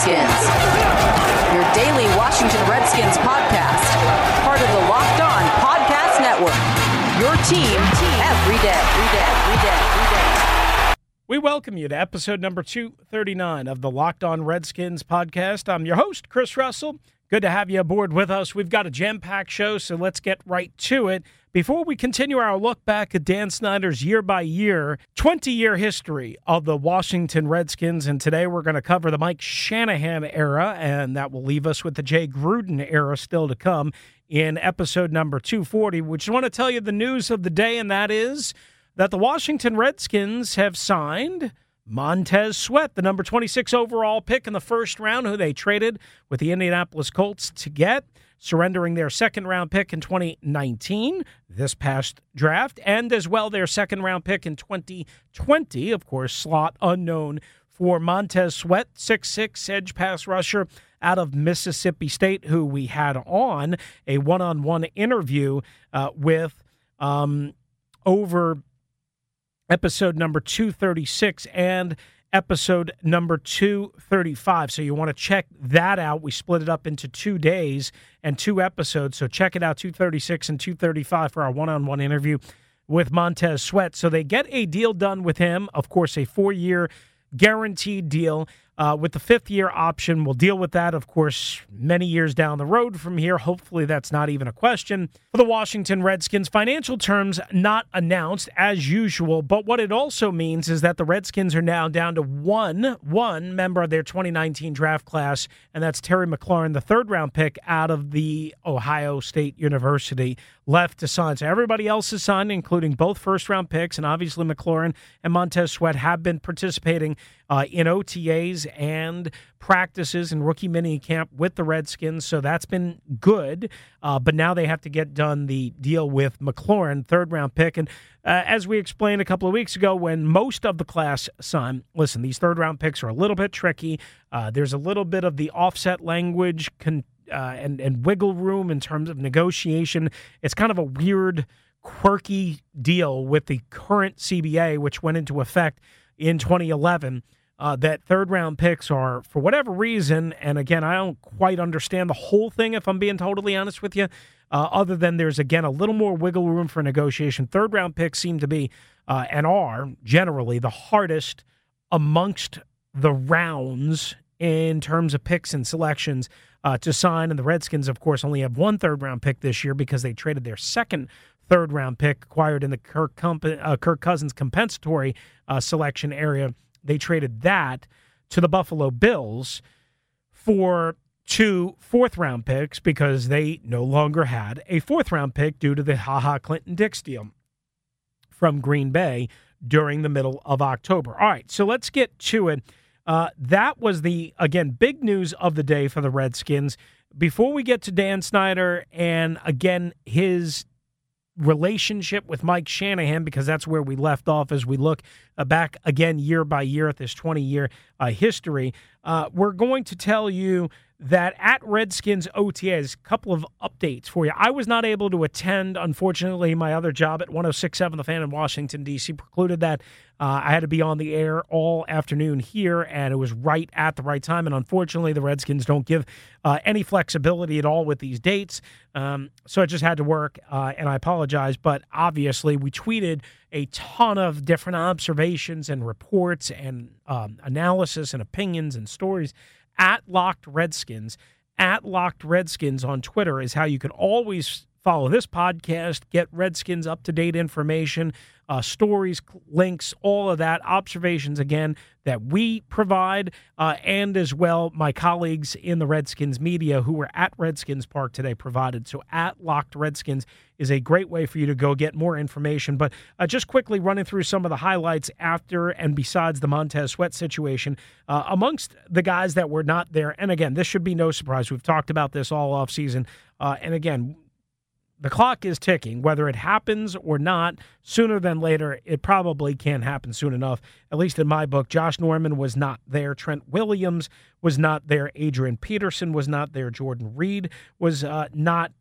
Redskins, your daily Washington Redskins podcast, part of the Locked On Podcast Network. Your team every day, every day, every day, every day. We welcome you to episode number 239 of the Locked On Redskins podcast. I'm your host, Chris Russell. Good to have you aboard with us. We've got a jam packed show, so let's get right to it. Before we continue our look back at Dan Snyder's year by year, 20 year history of the Washington Redskins, and today we're going to cover the Mike Shanahan era, and that will leave us with the Jay Gruden era still to come in episode number 240. Which I want to tell you the news of the day, and that is that the Washington Redskins have signed Montez Sweat, the number 26 overall pick in the first round, who they traded with the Indianapolis Colts to get, surrendering their second round pick in 2019, this past draft, and as well their second round pick in 2020, of course, slot unknown for Montez Sweat, six-six edge pass rusher out of Mississippi State, who we had on a one on one interview uh, with um, over episode number 236 and episode number 235. So you want to check that out. We split it up into two days and two episodes. So check it out 236 and 235 for our one on one interview with Montez Sweat. So they get a deal done with him, of course, a four year guaranteed deal. Uh, with the fifth year option, we'll deal with that, of course, many years down the road from here. Hopefully, that's not even a question. For the Washington Redskins, financial terms not announced as usual, but what it also means is that the Redskins are now down to one, one member of their 2019 draft class, and that's Terry McLaurin, the third round pick out of the Ohio State University, left to sign. So everybody else is signed, including both first round picks, and obviously McLaurin and Montez Sweat have been participating uh, in OTAs and practices and rookie mini camp with the Redskins. So that's been good. Uh, but now they have to get done the deal with McLaurin, third round pick. And uh, as we explained a couple of weeks ago, when most of the class signed, listen, these third round picks are a little bit tricky. Uh, there's a little bit of the offset language con- uh, and, and wiggle room in terms of negotiation. It's kind of a weird, quirky deal with the current CBA, which went into effect in 2011 uh, that third round picks are, for whatever reason, and again, I don't quite understand the whole thing if I'm being totally honest with you, uh, other than there's, again, a little more wiggle room for negotiation. Third round picks seem to be uh, and are generally the hardest amongst the rounds in terms of picks and selections uh, to sign. And the Redskins, of course, only have one third round pick this year because they traded their second third round pick acquired in the Kirk, Comp- uh, Kirk Cousins compensatory uh, selection area they traded that to the Buffalo Bills for two fourth round picks because they no longer had a fourth round pick due to the Ha Ha Clinton Dix deal from Green Bay during the middle of October. All right, so let's get to it. Uh, that was the, again, big news of the day for the Redskins. Before we get to Dan Snyder and, again, his relationship with Mike Shanahan because that's where we left off as we look uh, back again year by year at this 20 year uh, history. Uh, we're going to tell you that at Redskins OTAs, a couple of updates for you. I was not able to attend, unfortunately, my other job at 1067 The Fan in Washington, D.C. precluded that. Uh, I had to be on the air all afternoon here, and it was right at the right time. And unfortunately, the Redskins don't give uh, any flexibility at all with these dates. Um, so it just had to work, uh, and I apologize. But obviously, we tweeted a ton of different observations and reports and um, analysis and opinions and stories at Locked Redskins. At Locked Redskins on Twitter is how you can always follow this podcast, get Redskins up to date information, uh, stories, links, all of that, observations again that we provide, uh, and as well my colleagues in the Redskins media who were at Redskins Park today provided. So at Locked Redskins is a great way for you to go get more information. But uh, just quickly running through some of the highlights after and besides the Montez Sweat situation, uh, amongst the guys that were not there, and again, this should be no surprise. We've talked about this all offseason. uh, and again the clock is ticking. Whether it happens or not, sooner than later, it probably can't happen soon enough. At least in my book, Josh Norman was not there. Trent Williams was not there. Adrian Peterson was not there. Jordan Reed was uh, not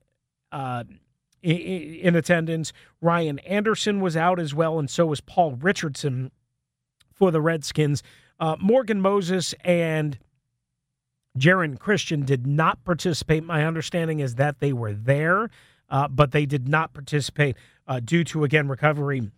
uh, in, attendance. Ryan Anderson was out as well, and so was Paul Richardson for the Redskins. Uh, Morgan Moses and Geron Christian did not participate. My understanding is that they were there, uh, but they did not participate uh, due to, again, recovery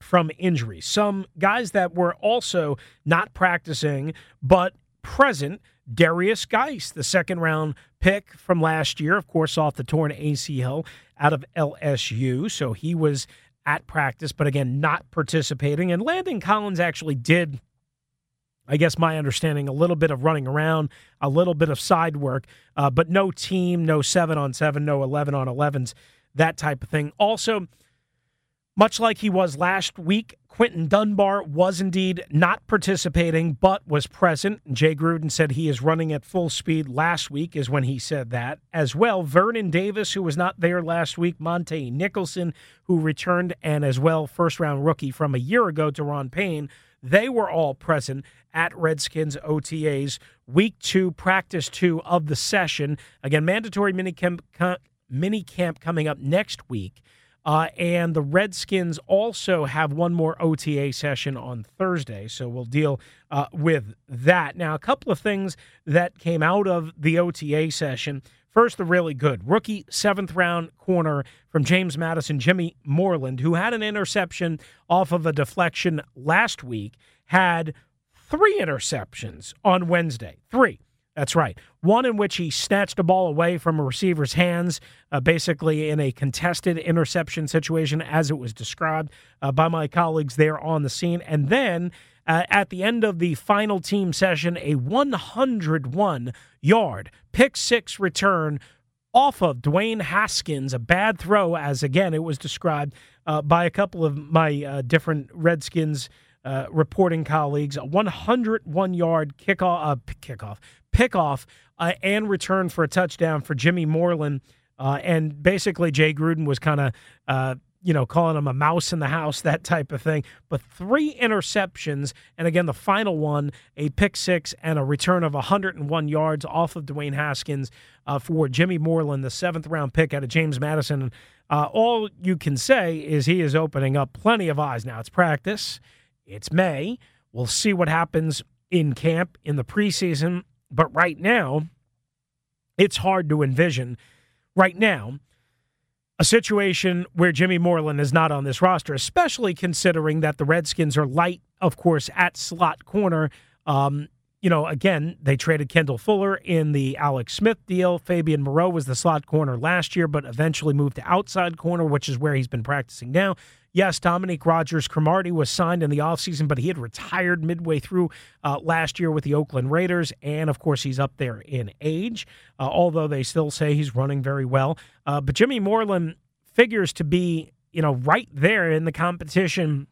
from injury. Some guys that were also not practicing but present. Derrius Guice, the second round pick from last year, of course, off the torn ACL out of LSU. So he was at practice, but again, not participating. And Landon Collins actually did, I guess, my understanding, a little bit of running around, a little bit of side work, uh, but no team, no seven on seven, no 11 on 11s, that type of thing. Also, much like he was last week, Quinton Dunbar was indeed not participating, but was present. Jay Gruden said he is running at full speed. Last week is when he said that. As well, Vernon Davis, who was not there last week, Montae Nicholson, who returned, and as well, first round rookie from a year ago, Da'Ron Payne. They were all present at Redskins OTAs, week two, practice two of the session. Again, mandatory minicamp, mini camp coming up next week. Uh, and the Redskins also have one more OTA session on Thursday, so we'll deal uh, with that. Now, a couple of things that came out of the OTA session. First, the really good rookie seventh round corner from James Madison, Jimmy Moreland, who had an interception off of a deflection last week, had three interceptions on Wednesday. Three. That's right. One in which he snatched a ball away from a receiver's hands, uh, basically in a contested interception situation, as it was described uh, by my colleagues there on the scene. And then uh, at the end of the final team session, a 101 yard pick six return off of Dwayne Haskins, a bad throw, as again it was described uh, by a couple of my uh, different Redskins. Uh, reporting colleagues, a 101 yard kickoff, uh, kickoff pickoff uh, and return for a touchdown for Jimmy Moreland. Uh, and basically, Jay Gruden was kind of, uh, you know, calling him a mouse in the house, that type of thing. But three interceptions, and again, the final one, a pick six and a return of 101 yards off of Dwayne Haskins uh, for Jimmy Moreland, the seventh round pick out of James Madison. Uh, all you can say is he is opening up plenty of eyes. Now, it's practice, it's May. We'll see what happens in camp in the preseason but right now, it's hard to envision right now a situation where Jimmy Moreland is not on this roster, especially considering that the Redskins are light, of course, at slot corner. Um, you know, again, they traded Kendall Fuller in the Alex Smith deal. Fabian Moreau was the slot corner last year, but eventually moved to outside corner, which is where he's been practicing now. Yes, Dominique Rodgers Cromartie was signed in the offseason, but he had retired midway through uh, last year with the Oakland Raiders. And of course, he's up there in age, uh, although they still say he's running very well. Uh, but Jimmy Moreland figures to be, you know, right there in the competition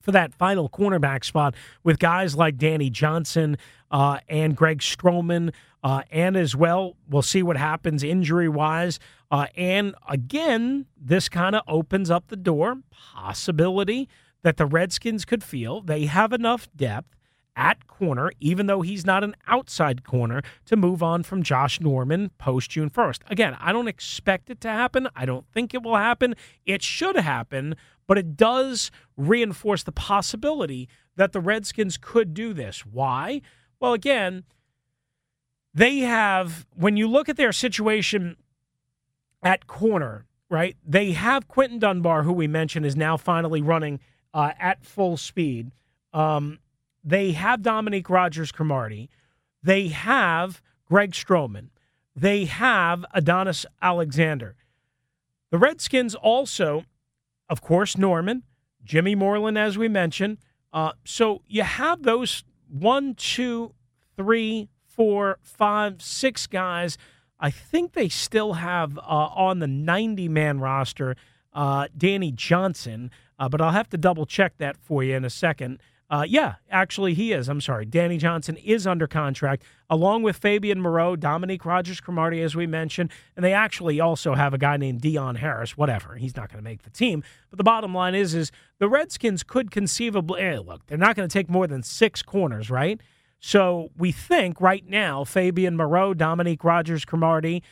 for that final cornerback spot with guys like Danny Johnson uh, and Greg Stroman. Uh, and as well, we'll see what happens injury wise uh, and again, this kind of opens up the door, possibility that the Redskins could feel they have enough depth at corner, even though he's not an outside corner, to move on from Josh Norman post June 1st. Again, I don't expect it to happen. I don't think it will happen. It should happen, but it does reinforce the possibility that the Redskins could do this. Why? Well, again, they have, when you look at their situation at corner, right? They have Quinton Dunbar, who we mentioned is now finally running uh, at full speed. Um, they have Dominique Rodgers Cromartie. They have Greg Stroman. They have Adonis Alexander. The Redskins also, of course, Norman, Jimmy Moreland, as we mentioned. Uh, so you have those one, two, three, four, five, six guys I think they still have uh, on the 90 man roster uh, Danny Johnson, uh, but I'll have to double check that for you in a second. Uh, yeah, actually, he is. I'm sorry. Danny Johnson is under contract, along with Fabian Moreau, Dominique Rodgers Cromartie, as we mentioned. And they actually also have a guy named Dion Harris. Whatever. He's not going to make the team. But the bottom line is, is the Redskins could conceivably, eh, look, they're not going to take more than six corners, right? So we think right now Fabian Moreau, Dominique Rodgers Cromartie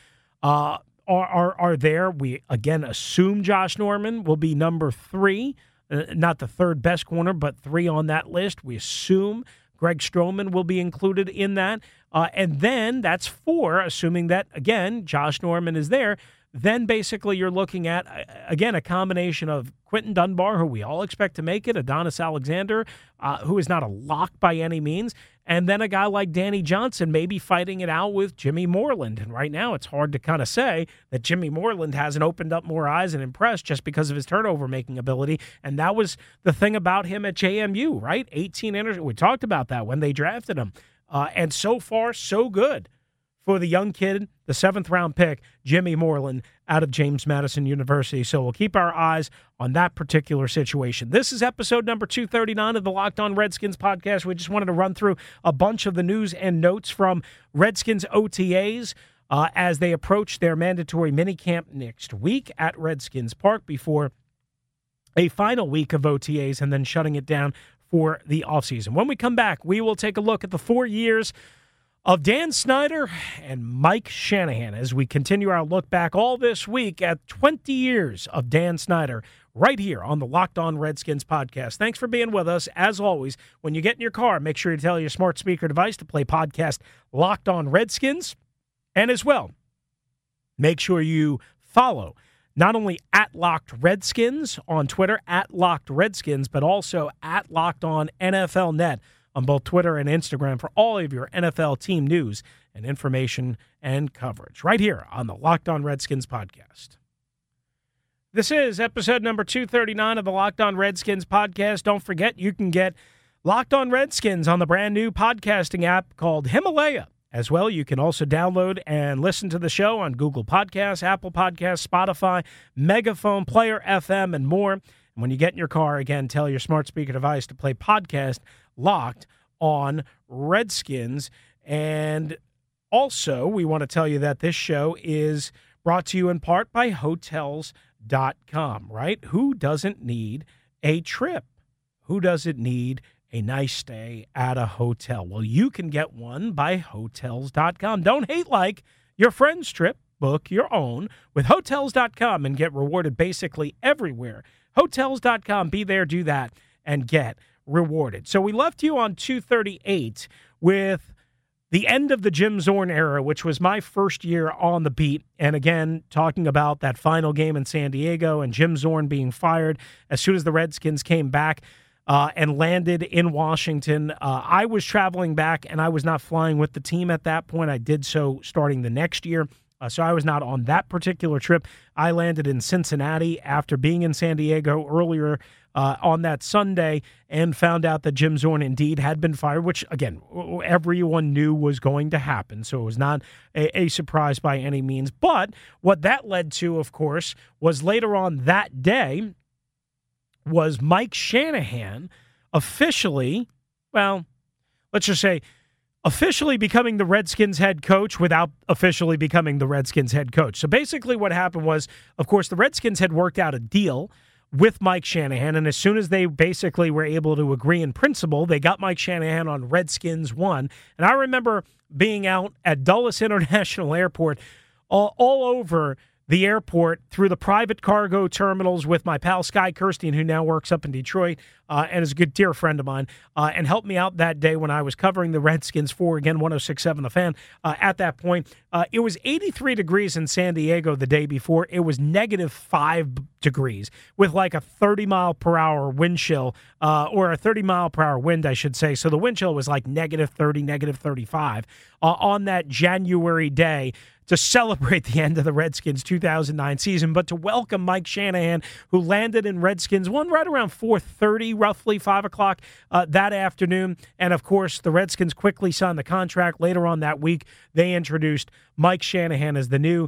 uh, are, are, are there. We again assume Josh Norman will be number three, uh, not the third best corner, but three on that list. We assume Greg Stroman will be included in that. Uh, and then that's four, assuming that, again, Josh Norman is there. Then basically you're looking at, again, a combination of Quinton Dunbar, who we all expect to make it, Adonis Alexander, uh, who is not a lock by any means, and then a guy like Danny Johnson maybe fighting it out with Jimmy Moreland. And right now it's hard to kind of say that Jimmy Moreland hasn't opened up more eyes and impressed just because of his turnover making ability. And that was the thing about him at JMU, right? 18 inter- We talked about that when they drafted him. Uh, and so far, so good for the young kid, the seventh round pick, Jimmy Moreland, out of James Madison University. So we'll keep our eyes on that particular situation. This is episode number 239 of the Locked On Redskins podcast. We just wanted to run through a bunch of the news and notes from Redskins OTAs. Uh, as they approach their mandatory minicamp next week at Redskins Park before a final week of OTAs and then shutting it down for the offseason. When we come back, we will take a look at the four years of Dan Snyder and Mike Shanahan as we continue our look back all this week at 20 years of Dan Snyder right here on the Locked On Redskins podcast. Thanks for being with us. As always, when you get in your car, make sure you tell your smart speaker device to play podcast Locked On Redskins. And as well, make sure you follow not only at Locked Redskins on Twitter, at Locked Redskins, but also at Locked On NFL Net on both Twitter and Instagram for all of your NFL team news and information and coverage right here on the Locked On Redskins podcast. This is episode number 239 of the Locked On Redskins podcast. Don't forget, you can get Locked On Redskins on the brand new podcasting app called Himalaya. As well, you can also download and listen to the show on Google Podcasts, Apple Podcasts, Spotify, Megaphone, Player FM, and more. And when you get in your car, again, tell your smart speaker device to play podcast locked on Redskins. And also, we want to tell you that this show is brought to you in part by Hotels.com, right? Who doesn't need a trip? Who doesn't need a nice stay at a hotel? Well, you can get one by Hotels.com. Don't hate like your friend's trip. Book your own with Hotels.com and get rewarded basically everywhere. Hotels.com, be there, do that, and get rewarded. So we left you on 238 with the end of the Jim Zorn era, which was my first year on the beat. And again, talking about that final game in San Diego and Jim Zorn being fired as soon as the Redskins came back. Uh, and landed in Washington. Uh, I was traveling back and I was not flying with the team at that point. I did so starting the next year. Uh, so I was not on that particular trip. I landed in Cincinnati after being in San Diego earlier uh, on that Sunday and found out that Jim Zorn indeed had been fired, which, again, everyone knew was going to happen. So it was not a, a surprise by any means. But what that led to, of course, was later on that day was Mike Shanahan officially, well, let's just say, officially becoming the Redskins head coach without officially becoming the Redskins head coach. So basically, what happened was, of course, the Redskins had worked out a deal with Mike Shanahan. And as soon as they basically were able to agree in principle, they got Mike Shanahan on Redskins one. And I remember being out at Dulles International Airport all, all over the airport through the private cargo terminals with my pal Sky Kirstein, who now works up in Detroit uh, and is a good dear friend of mine, uh, and helped me out that day when I was covering the Redskins for, again, 1067 The Fan. Uh, at that point, uh, it was 83 degrees in San Diego the day before. It was negative five degrees with like a 30 mile per hour wind chill, uh, or a 30 mile per hour wind, I should say. So the wind chill was like negative 30, negative 35 uh, on that January day to celebrate the end of the Redskins 2009 season, but to welcome Mike Shanahan, who landed in Redskins one right around 4:30, roughly five o'clock uh, that afternoon. And of course, the Redskins quickly signed the contract. Later on that week, they introduced Mike Shanahan as the new.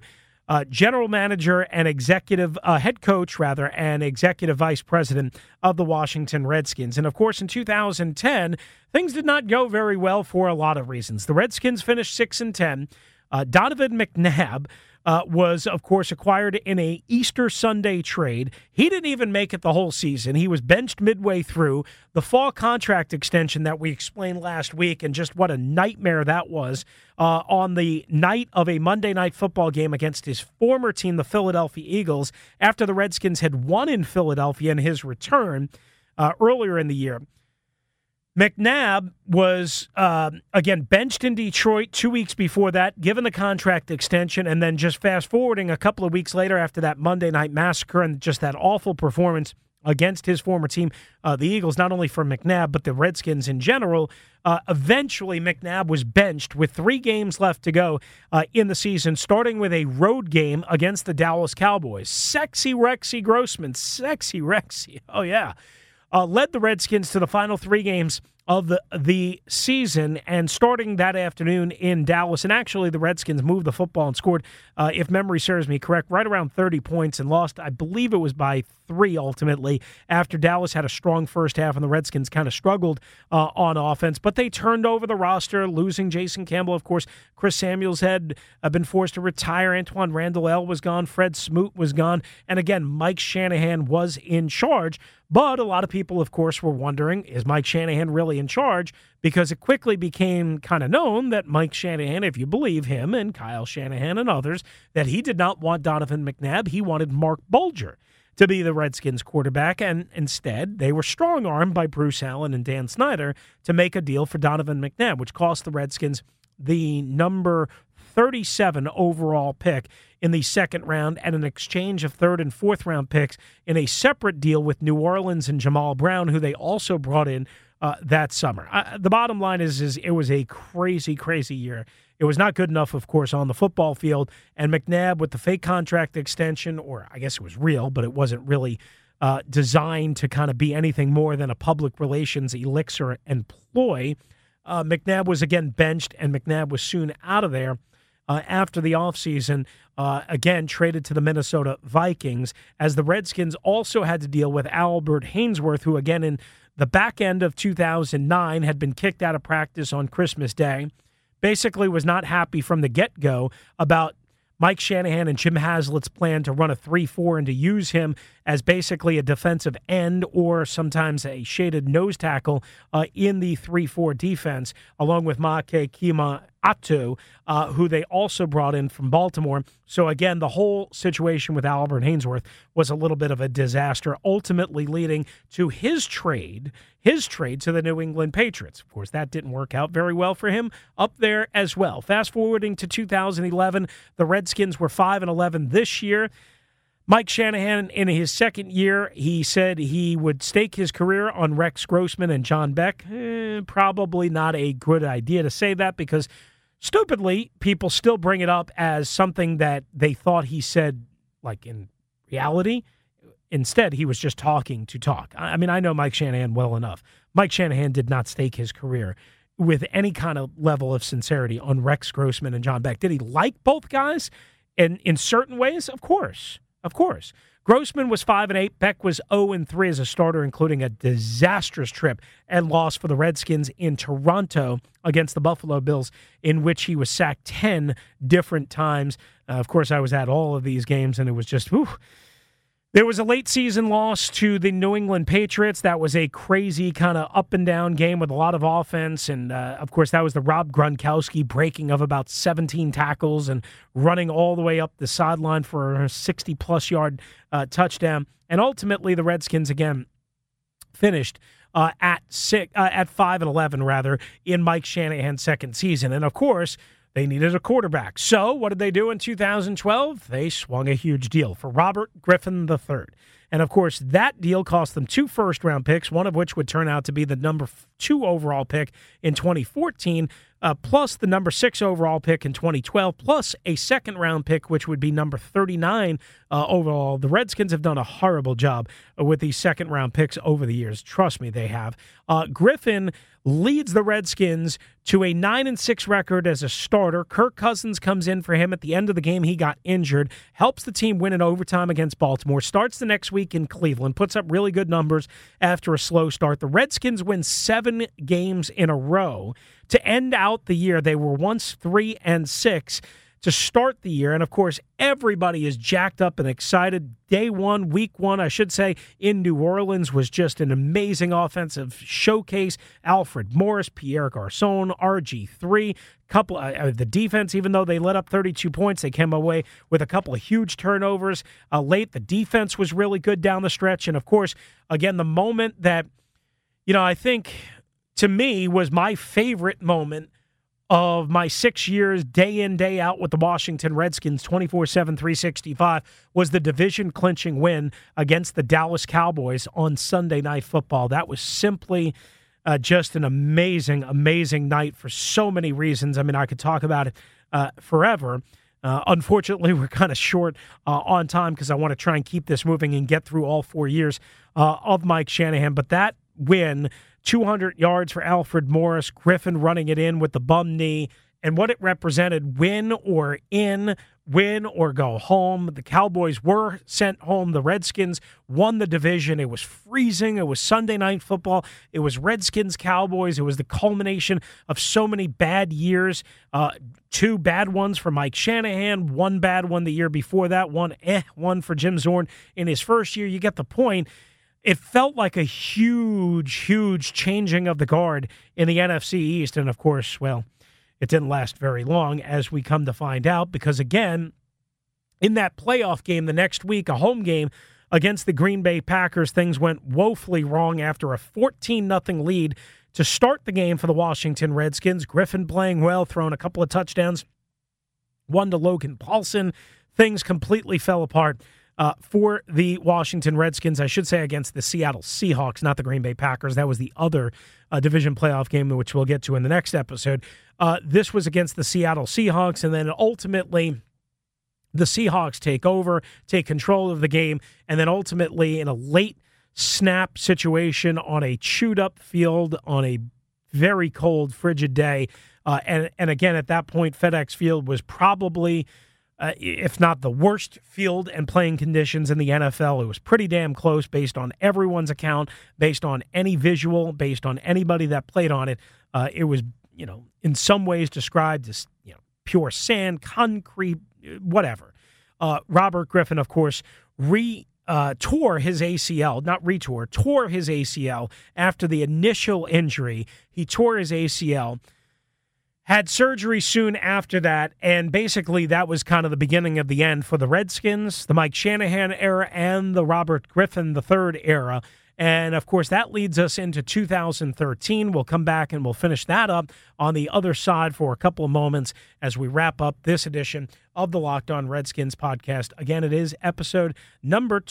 Uh, general manager and executive uh, head coach, rather, and executive vice president of the Washington Redskins. And of course, in 2010, things did not go very well for a lot of reasons. The Redskins finished six and ten. Uh, Donovan McNabb uh, was, of course, acquired in a Easter Sunday trade. He didn't even make it the whole season. He was benched midway through the fall contract extension that we explained last week, and just what a nightmare that was uh, on the night of a Monday night football game against his former team, the Philadelphia Eagles, after the Redskins had won in Philadelphia in his return uh, earlier in the year. McNabb was, uh, again, benched in Detroit two weeks before that, given the contract extension, and then just fast forwarding a couple of weeks later after that Monday night massacre and just that awful performance against his former team, uh, the Eagles, not only for McNabb, but the Redskins in general. Uh, eventually, McNabb was benched with three games left to go uh, in the season, starting with a road game against the Dallas Cowboys. Sexy Rexy Grossman, sexy Rexy. Oh, yeah uh, led the Redskins to the final three games of the the season and starting that afternoon in Dallas. And actually the Redskins moved the football and scored uh, if memory serves me correct right around 30 points and lost I believe it was by 3 ultimately after Dallas had a strong first half and the Redskins kind of struggled uh, on offense. But they turned over the roster losing Jason Campbell. Of course Chris Samuels had uh, been forced to retire. Antwaan Randle El was gone. Fred Smoot was gone. And again Mike Shanahan was in charge. But a lot of people, of course, were wondering is Mike Shanahan really in charge? Because it quickly became kind of known that Mike Shanahan, if you believe him and Kyle Shanahan and others, that he did not want Donovan McNabb. He wanted Marc Bulger to be the Redskins quarterback. And instead, they were strong armed by Bruce Allen and Dan Snyder to make a deal for Donovan McNabb, which cost the Redskins the number 37 overall pick in the second round and an exchange of third and fourth round picks in a separate deal with New Orleans and Jammal Brown, who they also brought in uh, that summer. Uh, the bottom line is, is it was a crazy, crazy year. It was not good enough, of course, on the football field. And McNabb, with the fake contract extension, or I guess it was real, but it wasn't really uh, designed to kind of be anything more than a public relations elixir and ploy. Uh, McNabb was again benched, and McNabb was soon out of there uh, after the offseason, uh, again traded to the Minnesota Vikings, as the Redskins also had to deal with Albert Haynesworth, who, again, in the back end of 2009 had been kicked out of practice on Christmas Day. Basically, was not happy from the get go about Mike Shanahan and Jim Haslett's plan to run a 3 4 and to use him as basically a defensive end or sometimes a shaded nose tackle uh, in the 3 4 defense, along with Make Kima Atu, uh, who they also brought in from Baltimore. So, again, the whole situation with Albert Haynesworth was a little bit of a disaster, ultimately leading to his trade, his trade to the New England Patriots. Of course, that didn't work out very well for him up there as well. Fast forwarding to 2011, the Redskins were 5 and 11 this year. Mike Shanahan, in his second year, he said he would stake his career on Rex Grossman and John Beck. Eh, probably not a good idea to say that because Stupidly, people still bring it up as something that they thought he said, like in reality. Instead, he was just talking to talk. I mean, I know Mike Shanahan well enough. Mike Shanahan did not stake his career with any kind of level of sincerity on Rex Grossman and John Beck. Did he like both guys? And in certain ways, of course. Of course. Grossman was 5 and 8. Beck was 0 and 3 as a starter, including a disastrous trip and loss for the Redskins in Toronto against the Buffalo Bills, in which he was sacked 10 different times. Uh, of course, I was at all of these games, and it was just, whew, there was a late season loss to the New England Patriots. That was a crazy kind of up and down game with a lot of offense. And uh, of course, that was the Rob Gronkowski breaking of about 17 tackles and running all the way up the sideline for a 60 plus yard uh, touchdown. And ultimately, the Redskins again finished uh, at six, uh, at five and eleven rather in Mike Shanahan's second season. And of course, they needed a quarterback. So, what did they do in 2012? They swung a huge deal for Robert Griffin III. And of course, that deal cost them two first round picks, one of which would turn out to be the number two overall pick in 2014 uh, plus the number six overall pick in 2012, plus a second round pick, which would be number 39 uh, overall. The Redskins have done a horrible job with these second round picks over the years. Trust me, they have. Uh, Griffin leads the Redskins to a 9 and 6 record as a starter. Kirk Cousins comes in for him at the end of the game. He got injured, helps the team win in overtime against Baltimore, starts the next week in Cleveland, puts up really good numbers after a slow start. The Redskins win seven games in a row to end out the year. They were once three and six to start the year. And of course, everybody is jacked up and excited. Day one, week one, I should say, in New Orleans was just an amazing offensive showcase. Alfred Morris, Pierre Garcon, RG3, couple uh, uh, the defense. Even though they let up 32 points, they came away with a couple of huge turnovers uh, late. The defense was really good down the stretch, and of course, again, the moment that you know, I think to me was my favorite moment of my six years, day in, day out with the Washington Redskins, 24 7, 365, was the division clinching win against the Dallas Cowboys on Sunday Night Football. That was simply uh, just an amazing, amazing night for so many reasons. I mean, I could talk about it uh, forever. Uh, unfortunately, we're kind of short uh, on time because I want to try and keep this moving and get through all four years uh, of Mike Shanahan. But that win 200 yards for Alfred Morris, Griffin running it in with the bum knee, and what it represented win or in, win or go home. The Cowboys were sent home. The Redskins won the division. It was freezing. It was Sunday night football. It was Redskins Cowboys. It was the culmination of so many bad years. Uh, two bad ones for Mike Shanahan, one bad one the year before that, one eh, one for Jim Zorn in his first year. You get the point it felt like a huge, huge changing of the guard in the NFC East. And of course, well, it didn't last very long, as we come to find out, because again, in that playoff game the next week, a home game against the Green Bay Packers, things went woefully wrong after a 14 0 lead to start the game for the Washington Redskins. Griffin playing well, throwing a couple of touchdowns, one to Logan Paulson. Things completely fell apart uh, for the Washington Redskins. I should say against the Seattle Seahawks, not the Green Bay Packers. That was the other uh, division playoff game, which we'll get to in the next episode. Uh, this was against the Seattle Seahawks, and then ultimately the Seahawks take over, take control of the game, and then ultimately in a late snap situation on a chewed up field on a very cold, frigid day. Uh, and, and again, at that point, FedEx Field was probably uh, if not the worst field and playing conditions in the NFL. It was pretty damn close based on everyone's account, based on any visual, based on anybody that played on it. Uh, it was, you know, in some ways described as, you know, pure sand, concrete, whatever. Uh, Robert Griffin, of course, re uh, tore his ACL, not retore, tore his ACL after the initial injury. He tore his ACL had surgery soon after that, and basically that was kind of the beginning of the end for the Redskins, the Mike Shanahan era, and the Robert Griffin III era. And of course, that leads us into 2013. We'll come back and we'll finish that up on the other side for a couple of moments as we wrap up this edition of the Locked On Redskins podcast. Again, it is episode number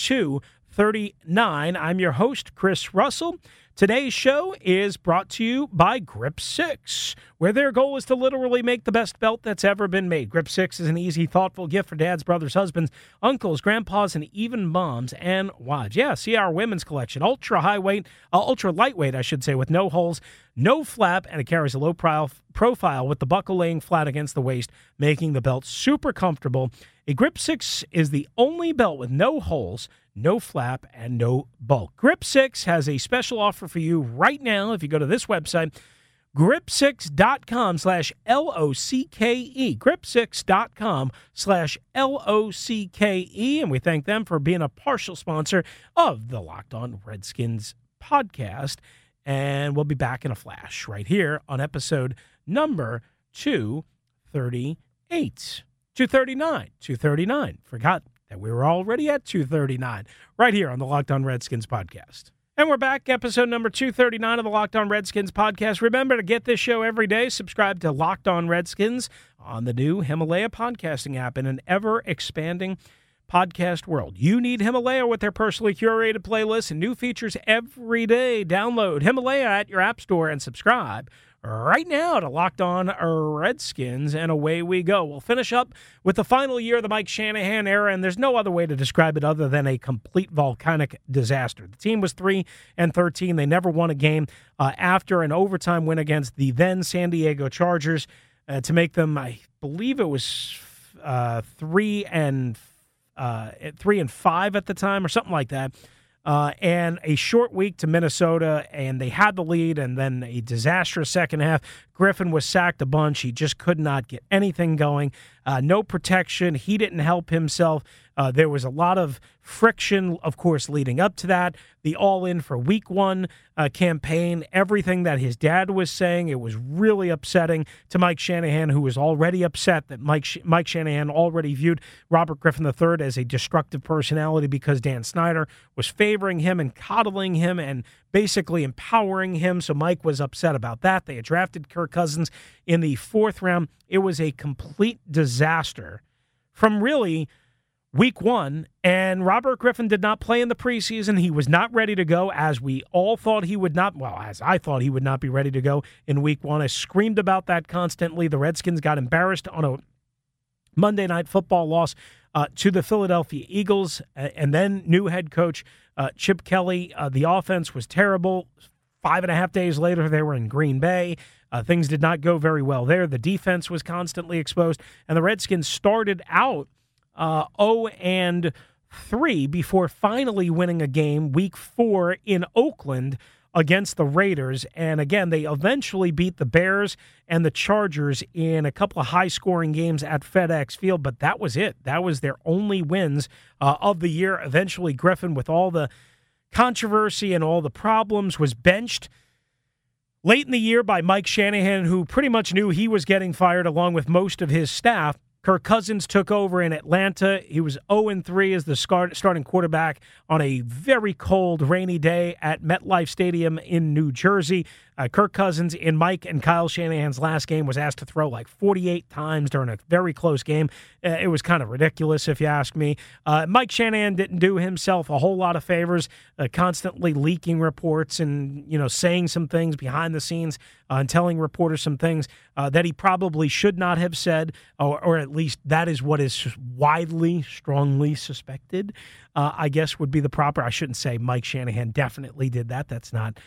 239. I'm your host, Chris Russell. Today's show is brought to you by Grip 6, where their goal is to literally make the best belt that's ever been made. Grip 6 is an easy, thoughtful gift for dads, brothers, husbands, uncles, grandpas, and even moms and wives. Yeah, see our women's collection. Ultra high weight, uh, ultra lightweight, I should say, with no holes, no flap, and it carries a low profile with the buckle laying flat against the waist, making the belt super comfortable. A Grip 6 is the only belt with no holes no flap, and no bulk. Grip 6 has a special offer for you right now if you go to this website, grip6.com slash L-O-C-K-E, grip6.com slash L-O-C-K-E, and we thank them for being a partial sponsor of the Locked On Redskins podcast. And we'll be back in a flash right here on episode number 238. 239. 239. Forgot that we were already at 239 right here on the Locked On Redskins podcast. And we're back, episode number 239 of the Locked On Redskins podcast. Remember to get this show every day. Subscribe to Locked On Redskins on the new Himalaya podcasting app in an ever expanding podcast world. You need Himalaya with their personally curated playlists and new features every day. Download Himalaya at your app store and subscribe right now to Locked On Redskins, and away we go. We'll finish up with the final year of the Mike Shanahan era, and there's no other way to describe it other than a complete volcanic disaster. The team was three and thirteen; they never won a game uh, after an overtime win against the then San Diego Chargers uh, to make them, I believe it was uh, three and uh, three and five at the time, or something like that uh, and a short week to Minnesota, and they had the lead, and then a disastrous second half. Griffin was sacked a bunch. He just could not get anything going. Uh, no protection. He didn't help himself. Uh, there was a lot of friction, of course, leading up to that. The all in for week one uh, campaign, everything that his dad was saying, it was really upsetting to Mike Shanahan, who was already upset that Mike, Sh- Mike Shanahan already viewed Robert Griffin III as a destructive personality because Dan Snyder was favoring him and coddling him and basically empowering him. So Mike was upset about that. They had drafted Kirk Cousins in the fourth round. It was a complete disaster from really week one, and Robert Griffin did not play in the preseason. He was not ready to go, as we all thought he would not. Well, as I thought he would not be ready to go in week one. I screamed about that constantly. The Redskins got embarrassed on a Monday night football loss uh, to the Philadelphia Eagles, and then new head coach uh, Chip Kelly. Uh, the offense was terrible. Five and a half days later, they were in Green Bay. Uh, things did not go very well there. The defense was constantly exposed, and the Redskins started out uh, 0 and 3 before finally winning a game week four in Oakland against the Raiders. And again, they eventually beat the Bears and the Chargers in a couple of high scoring games at FedEx Field, but that was it. That was their only wins uh, of the year. Eventually, Griffin, with all the controversy and all the problems, was benched late in the year by Mike Shanahan, who pretty much knew he was getting fired along with most of his staff. Kirk Cousins took over in Atlanta. He was 0 3 as the starting quarterback on a very cold, rainy day at MetLife Stadium in New Jersey. Uh, Kirk Cousins in Mike and Kyle Shanahan's last game was asked to throw like 48 times during a very close game. Uh, it was kind of ridiculous, if you ask me. Uh, Mike Shanahan didn't do himself a whole lot of favors, uh, constantly leaking reports and you know saying some things behind the scenes uh, and telling reporters some things uh, that he probably should not have said, or, or, at least that is what is widely, strongly suspected. I guess would be the proper. I shouldn't say Mike Shanahan definitely did that. That's not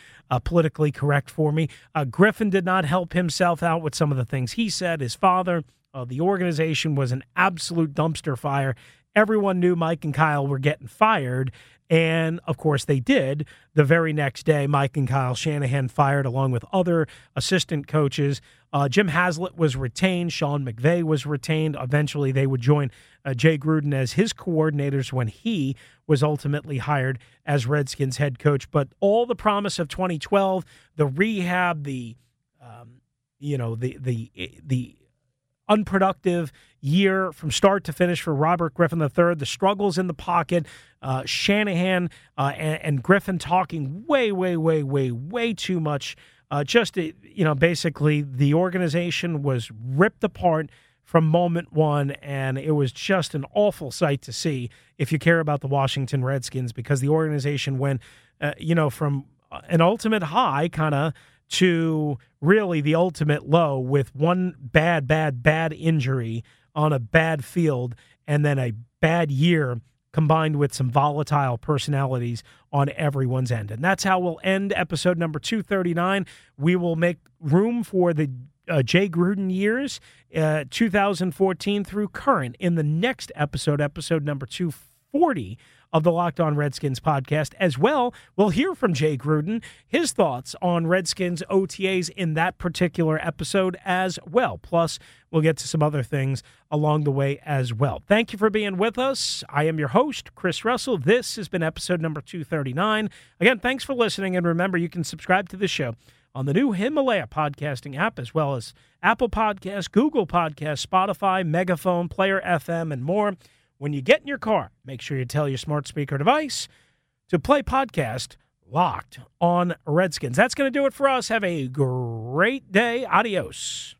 politically correct for me. Uh, Griffin did not help himself out with some of the things he said. His father, uh, the organization was an absolute dumpster fire. Everyone knew Mike and Kyle were getting fired. And of course, they did. The very next day, Mike and Kyle Shanahan fired along with other assistant coaches. Uh, Jim Haslett was retained. Sean McVay was retained. Eventually, they would join uh, Jay Gruden as his coordinators when he was ultimately hired as Redskins head coach. But all the promise of 2012, the rehab, the um, you know the the the unproductive year from start to finish for Robert Griffin III. The struggles in the pocket, uh, Shanahan uh, and, and, Griffin talking way, way, way, way, way too much. Uh, just uh, you know, basically the organization was ripped apart from moment one, and it was just an awful sight to see. If you care about the Washington Redskins, because the organization went, uh, you know, from an ultimate high, kind of to really the ultimate low with one bad, bad, bad injury on a bad field and then a bad year combined with some volatile personalities on everyone's end. And that's how we'll end episode number 239. We will make room for the uh, Jay Gruden years, uh, 2014 through current, in the next episode, episode number 240 of the Locked On Redskins podcast. As well, we'll hear from Jay Gruden, his thoughts on Redskins OTAs in that particular episode as well. Plus, we'll get to some other things along the way as well. Thank you for being with us. I am your host, Chris Russell. This has been episode number 239. Again, thanks for listening. And remember, you can subscribe to the show on the new Himalaya podcasting app, as well as Apple Podcasts, Google Podcasts, Spotify, Megaphone, Player FM, and more. When you get in your car, make sure you tell your smart speaker device to play podcast locked on Redskins. That's going to do it for us. Have a great day. Adios.